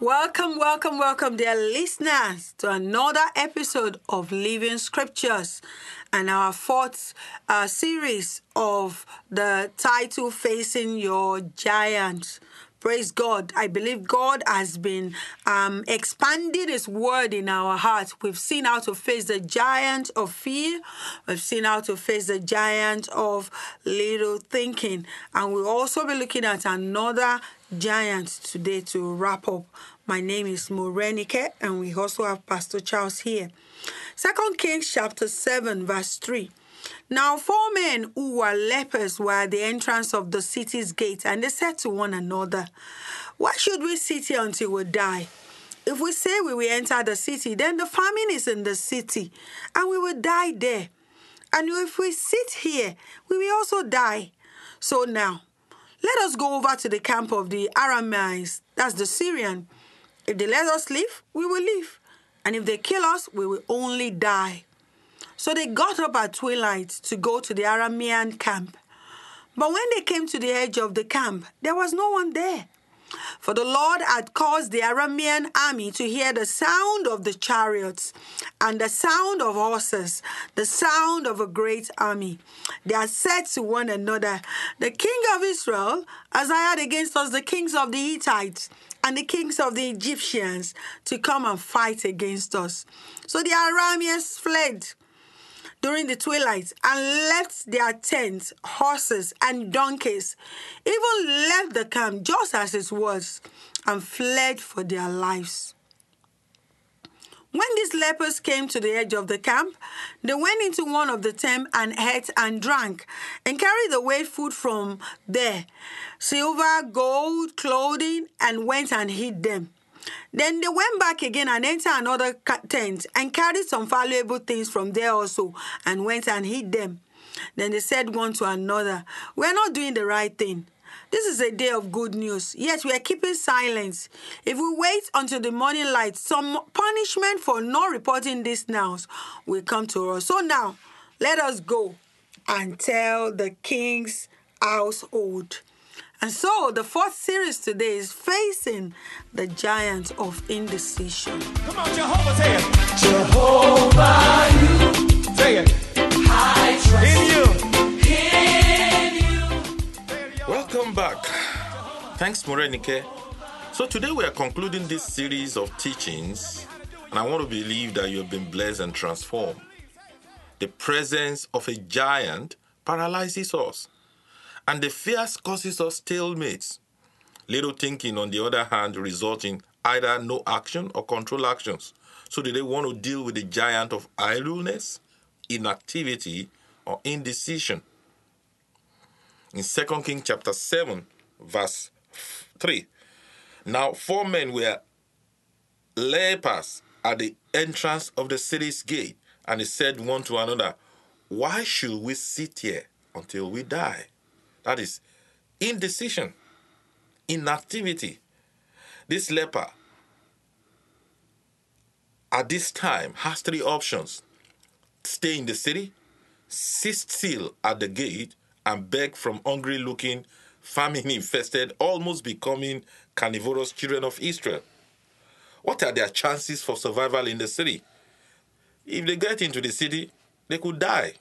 Welcome, welcome, welcome, dear listeners, to another episode of Living Scriptures and our fourth uh, series of the title Facing Your Giants. Praise God. I believe God has been um, expanding His word in our hearts. We've seen how to face the giant of fear. We've seen how to face the giant of little thinking. And we'll also be looking at another giant today to wrap up. My name is Morenike, and we also have Pastor Charles here. Second Kings chapter 7, verse 3. Now, four men who were lepers were at the entrance of the city's gate, and they said to one another, Why should we sit here until we die? If we say we will enter the city, then the famine is in the city, and we will die there. And if we sit here, we will also die. So now, let us go over to the camp of the Arameans, that's the Syrian. If they let us live, we will live. And if they kill us, we will only die. So they got up at twilight to go to the Aramean camp. But when they came to the edge of the camp, there was no one there. For the Lord had caused the Aramean army to hear the sound of the chariots and the sound of horses, the sound of a great army. They had said to one another, The king of Israel has hired against us the kings of the Hittites and the kings of the Egyptians to come and fight against us. So the Arameans fled during the twilight and left their tents, horses, and donkeys, even left the camp just as it was, and fled for their lives. When these lepers came to the edge of the camp, they went into one of the tents and ate and drank, and carried away food from there silver, gold, clothing, and went and hid them. Then they went back again and entered another tent and carried some valuable things from there also and went and hid them. Then they said one to another, We're not doing the right thing. This is a day of good news, yet we are keeping silence. If we wait until the morning light, some punishment for not reporting this now will come to us. So now, let us go and tell the king's household. And so the fourth series today is facing the giant of indecision. Come on, Jehovah, say it. Jehovah, you Say it. I trust In you. Welcome back. Thanks, Morenike. So today we are concluding this series of teachings, and I want to believe that you have been blessed and transformed. The presence of a giant paralyzes us, and the fears causes us stalemates. Little thinking, on the other hand, results in either no action or control actions. So do they want to deal with the giant of idleness, inactivity, or indecision? In 2 Kings chapter 7, verse 3. Now, four men were lepers at the entrance of the city's gate, and they said one to another, Why should we sit here until we die? That is indecision, inactivity. This leper at this time has three options stay in the city, sit still at the gate, and beg from hungry looking, famine infested, almost becoming carnivorous children of Israel. What are their chances for survival in the city? If they get into the city, they could die.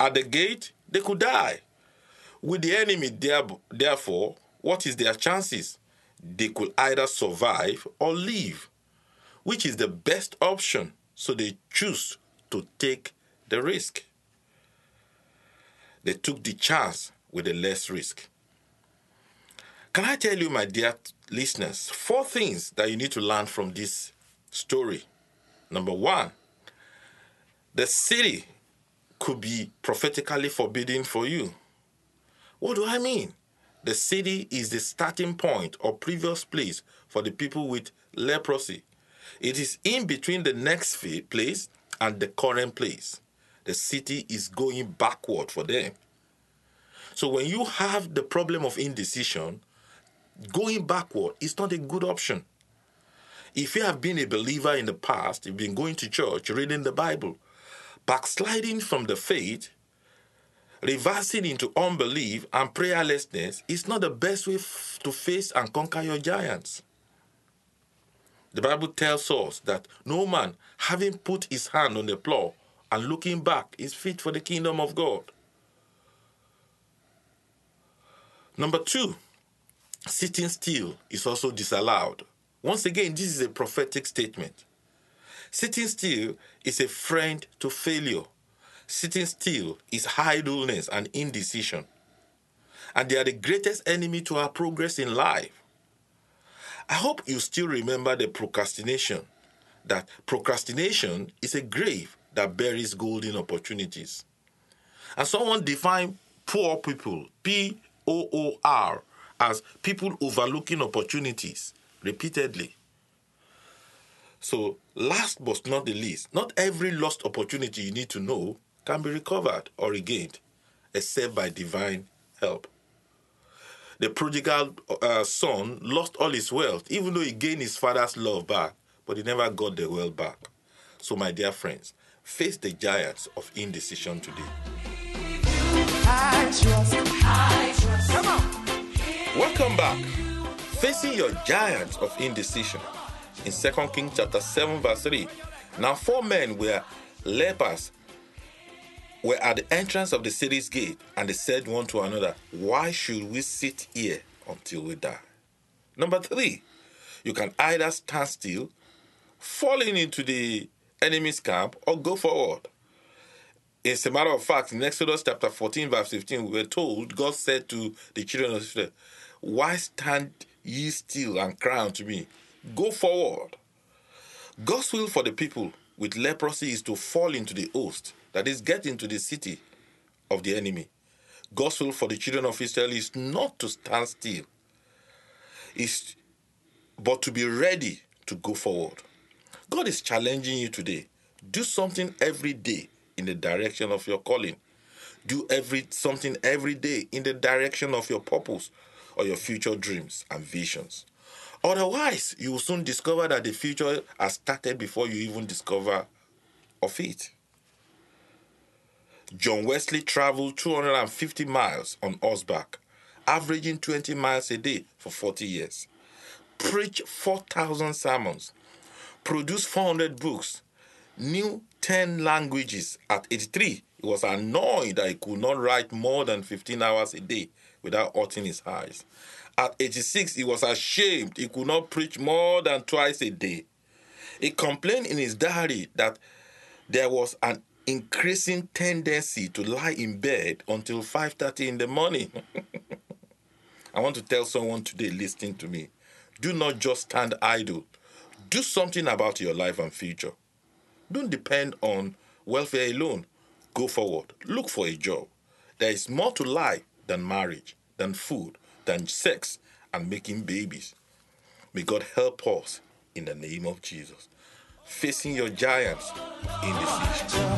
At the gate, they could die. With the enemy, there- therefore, what is their chances? They could either survive or leave. Which is the best option? So they choose to take the risk. They took the chance with the less risk. Can I tell you, my dear listeners, four things that you need to learn from this story? Number one, the city could be prophetically forbidden for you. What do I mean? The city is the starting point or previous place for the people with leprosy. It is in between the next place and the current place. The city is going backward for them. So when you have the problem of indecision, going backward is not a good option. If you have been a believer in the past, you've been going to church, reading the Bible, backsliding from the faith, reversing into unbelief and prayerlessness is not the best way f- to face and conquer your giants. The Bible tells us that no man, having put his hand on the plow and looking back, is fit for the kingdom of God. Number two, sitting still is also disallowed. Once again, this is a prophetic statement. Sitting still is a friend to failure. Sitting still is idleness and indecision. And they are the greatest enemy to our progress in life. I hope you still remember the procrastination. That procrastination is a grave that buries golden opportunities. And someone defined poor people, P O O R, as people overlooking opportunities repeatedly. So, last but not the least, not every lost opportunity you need to know can be recovered or regained except by divine help. The prodigal uh, son lost all his wealth, even though he gained his father's love back, but he never got the wealth back. So, my dear friends, face the giants of indecision today. I trust. I trust. Come on. Welcome back. Facing your giants of indecision. In 2 Kings chapter 7, verse 3. Now four men were lepers were at the entrance of the city's gate, and they said one to another, Why should we sit here until we die? Number three, you can either stand still, falling into the enemy's camp, or go forward. It's a matter of fact, in Exodus chapter 14, verse 15, we were told, God said to the children of Israel, Why stand ye still and cry unto me? Go forward. God's will for the people with leprosy is to fall into the host, that is, get into the city of the enemy. God's will for the children of Israel is not to stand still, is but to be ready to go forward. God is challenging you today. Do something every day in the direction of your calling. Do every something every day in the direction of your purpose or your future dreams and visions. Otherwise, you will soon discover that the future has started before you even discover of it. John Wesley traveled 250 miles on horseback, averaging 20 miles a day for 40 years, preached 4,000 sermons, produced 400 books, knew 10 languages. At 83, he was annoyed that he could not write more than 15 hours a day without hurting his eyes. At 86, he was ashamed he could not preach more than twice a day. He complained in his diary that there was an increasing tendency to lie in bed until 5:30 in the morning. I want to tell someone today listening to me, do not just stand idle. Do something about your life and future. Don't depend on welfare alone. Go forward. Look for a job. There is more to life than marriage, than food, than sex, and making babies. May God help us in the name of Jesus. Facing your giants in the season.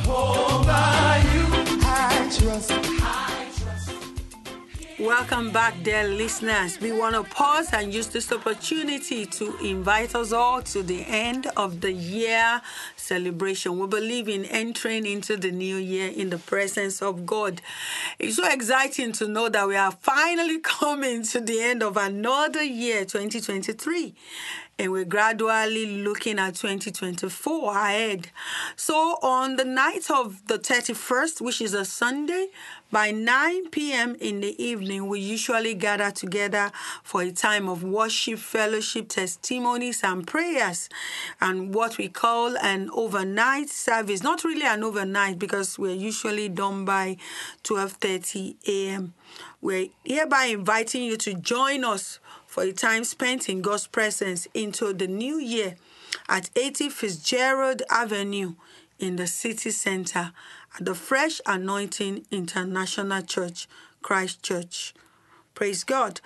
Welcome back, dear listeners. We want to pause and use this opportunity to invite us all to the end of the year celebration. We believe in entering into the new year in the presence of God. It's so exciting to know that we are finally coming to the end of another year, 2023 and we're gradually looking at 2024 ahead. So, on the night of the 31st, which is a Sunday, by 9 p.m. in the evening, we usually gather together for a time of worship, fellowship, testimonies, and prayers, and what we call an overnight service. Not really an overnight because we're usually done by 12:30 a.m. We're hereby inviting you to join us for a time spent in God's presence into the new year at 80 Fitzgerald Avenue in the city center at the Fresh Anointing International Church, Christchurch. Praise God.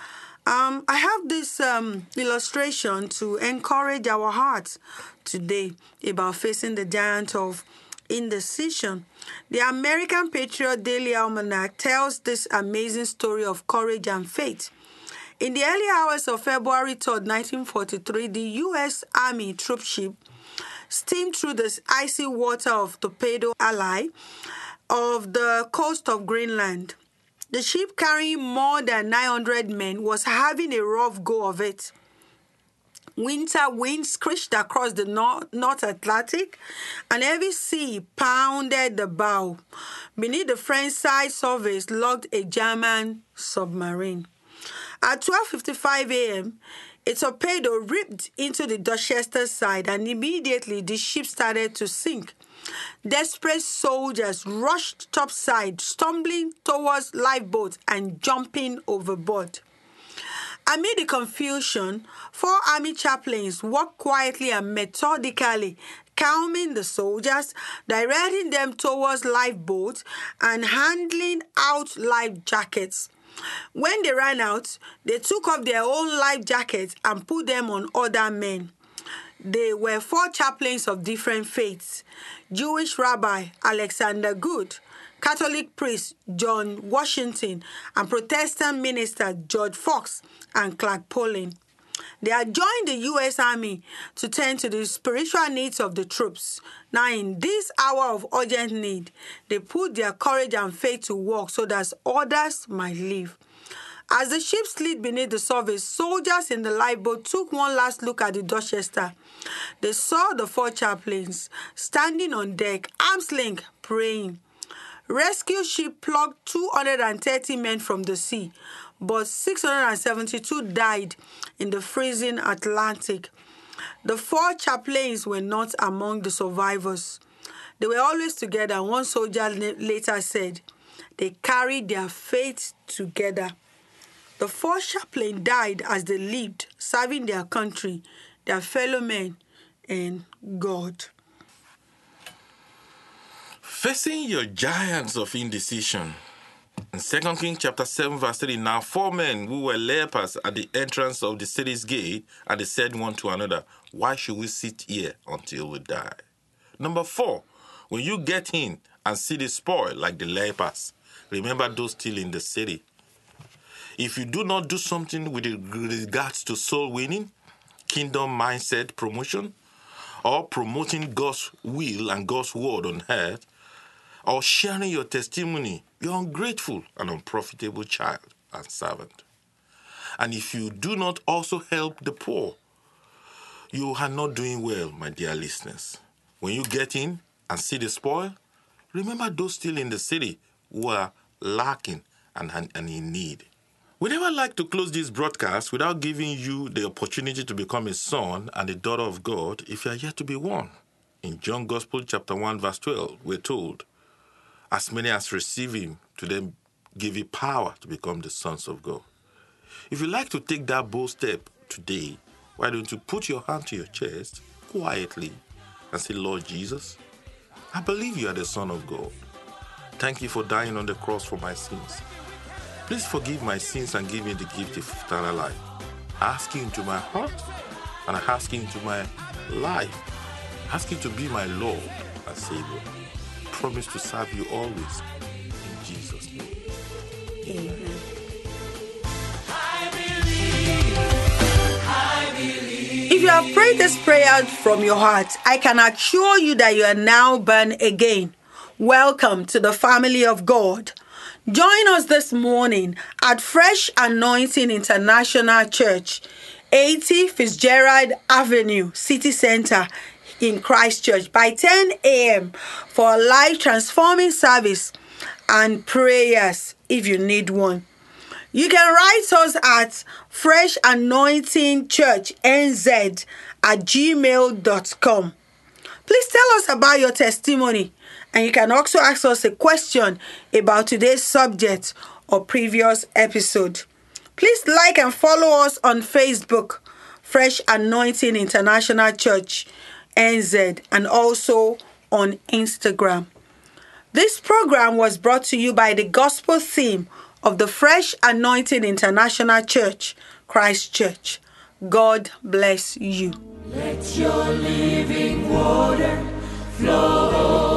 Um, I have this um, illustration to encourage our hearts today about facing the giant of indecision. The American Patriot Daily Almanac tells this amazing story of courage and faith. In the early hours of February 3, 1943, the U.S. Army troopship steamed through the icy water of Torpedo Alley of the coast of Greenland. The ship carrying more than 900 men was having a rough go of it. Winter winds screeched across the North, North Atlantic, and heavy sea pounded the bow. Beneath the French side surface locked a German submarine. At 12:55 a.m., a torpedo ripped into the Dorchester side, and immediately the ship started to sink. Desperate soldiers rushed topside, stumbling towards lifeboats and jumping overboard. Amid the confusion, four army chaplains walked quietly and methodically, calming the soldiers, directing them towards lifeboats, and handing out life jackets. When they ran out, they took off their own life jackets and put them on other men. They were four chaplains of different faiths Jewish Rabbi Alexander Goode, Catholic priest John Washington, and Protestant minister George Fox and Clark Poling. They had joined the U.S. Army to tend to the spiritual needs of the troops. Now, in this hour of urgent need, they put their courage and faith to work so that others might live. As the ship slid beneath the surface, soldiers in the lifeboat took one last look at the Dorchester. They saw the four chaplains standing on deck, arms linked, praying. Rescue ship plucked 230 men from the sea, but 672 died in the freezing Atlantic. The four chaplains were not among the survivors. They were always together. One soldier later said, They carried their faith together. The four chaplains died as they lived, serving their country, their fellow men, and God. Facing your giants of indecision. In 2 Kings chapter 7, verse 3, now four men who were lepers at the entrance of the city's gate, and they said one to another, Why should we sit here until we die? Number four, when you get in and see the spoil like the lepers, remember those still in the city. If you do not do something with regards to soul winning, kingdom mindset promotion, or promoting God's will and God's word on earth, or sharing your testimony, you're ungrateful and unprofitable child and servant. And if you do not also help the poor, you are not doing well, my dear listeners. When you get in and see the spoil, remember those still in the city who are lacking and, and, in need. We never like to close this broadcast without giving you the opportunity to become a son and a daughter of God if you are yet to be one. In John Gospel chapter 1 verse 12, we're told, as many as receive him, to them give you power to become the sons of God. If you like to take that bold step today, why don't you put your hand to your chest quietly and say, Lord Jesus, I believe you are the Son of God. Thank you for dying on the cross for my sins. Please forgive my sins and give me the gift of eternal life. I ask you into my heart and I ask you into my life. I ask you to be my Lord and Savior. Promise to serve you always. In Jesus' name. Amen. If you have prayed this prayer from your heart, I can assure you that you are now born again. Welcome to the family of God. Join us this morning at Fresh Anointing International Church, 80 Fitzgerald Avenue, City Center in Christchurch by 10 a.m. for a life transforming service and prayers if you need one. You can write us at Fresh Anointing Church NZ at gmail.com. Please tell us about your testimony, and you can also ask us a question about today's subject or previous episode. Please like and follow us on Facebook, Fresh Anointing International Church NZ, and also on Instagram. This program was brought to you by the gospel theme of the Fresh Anointing International Church, Christchurch. God bless you. Let your living water flow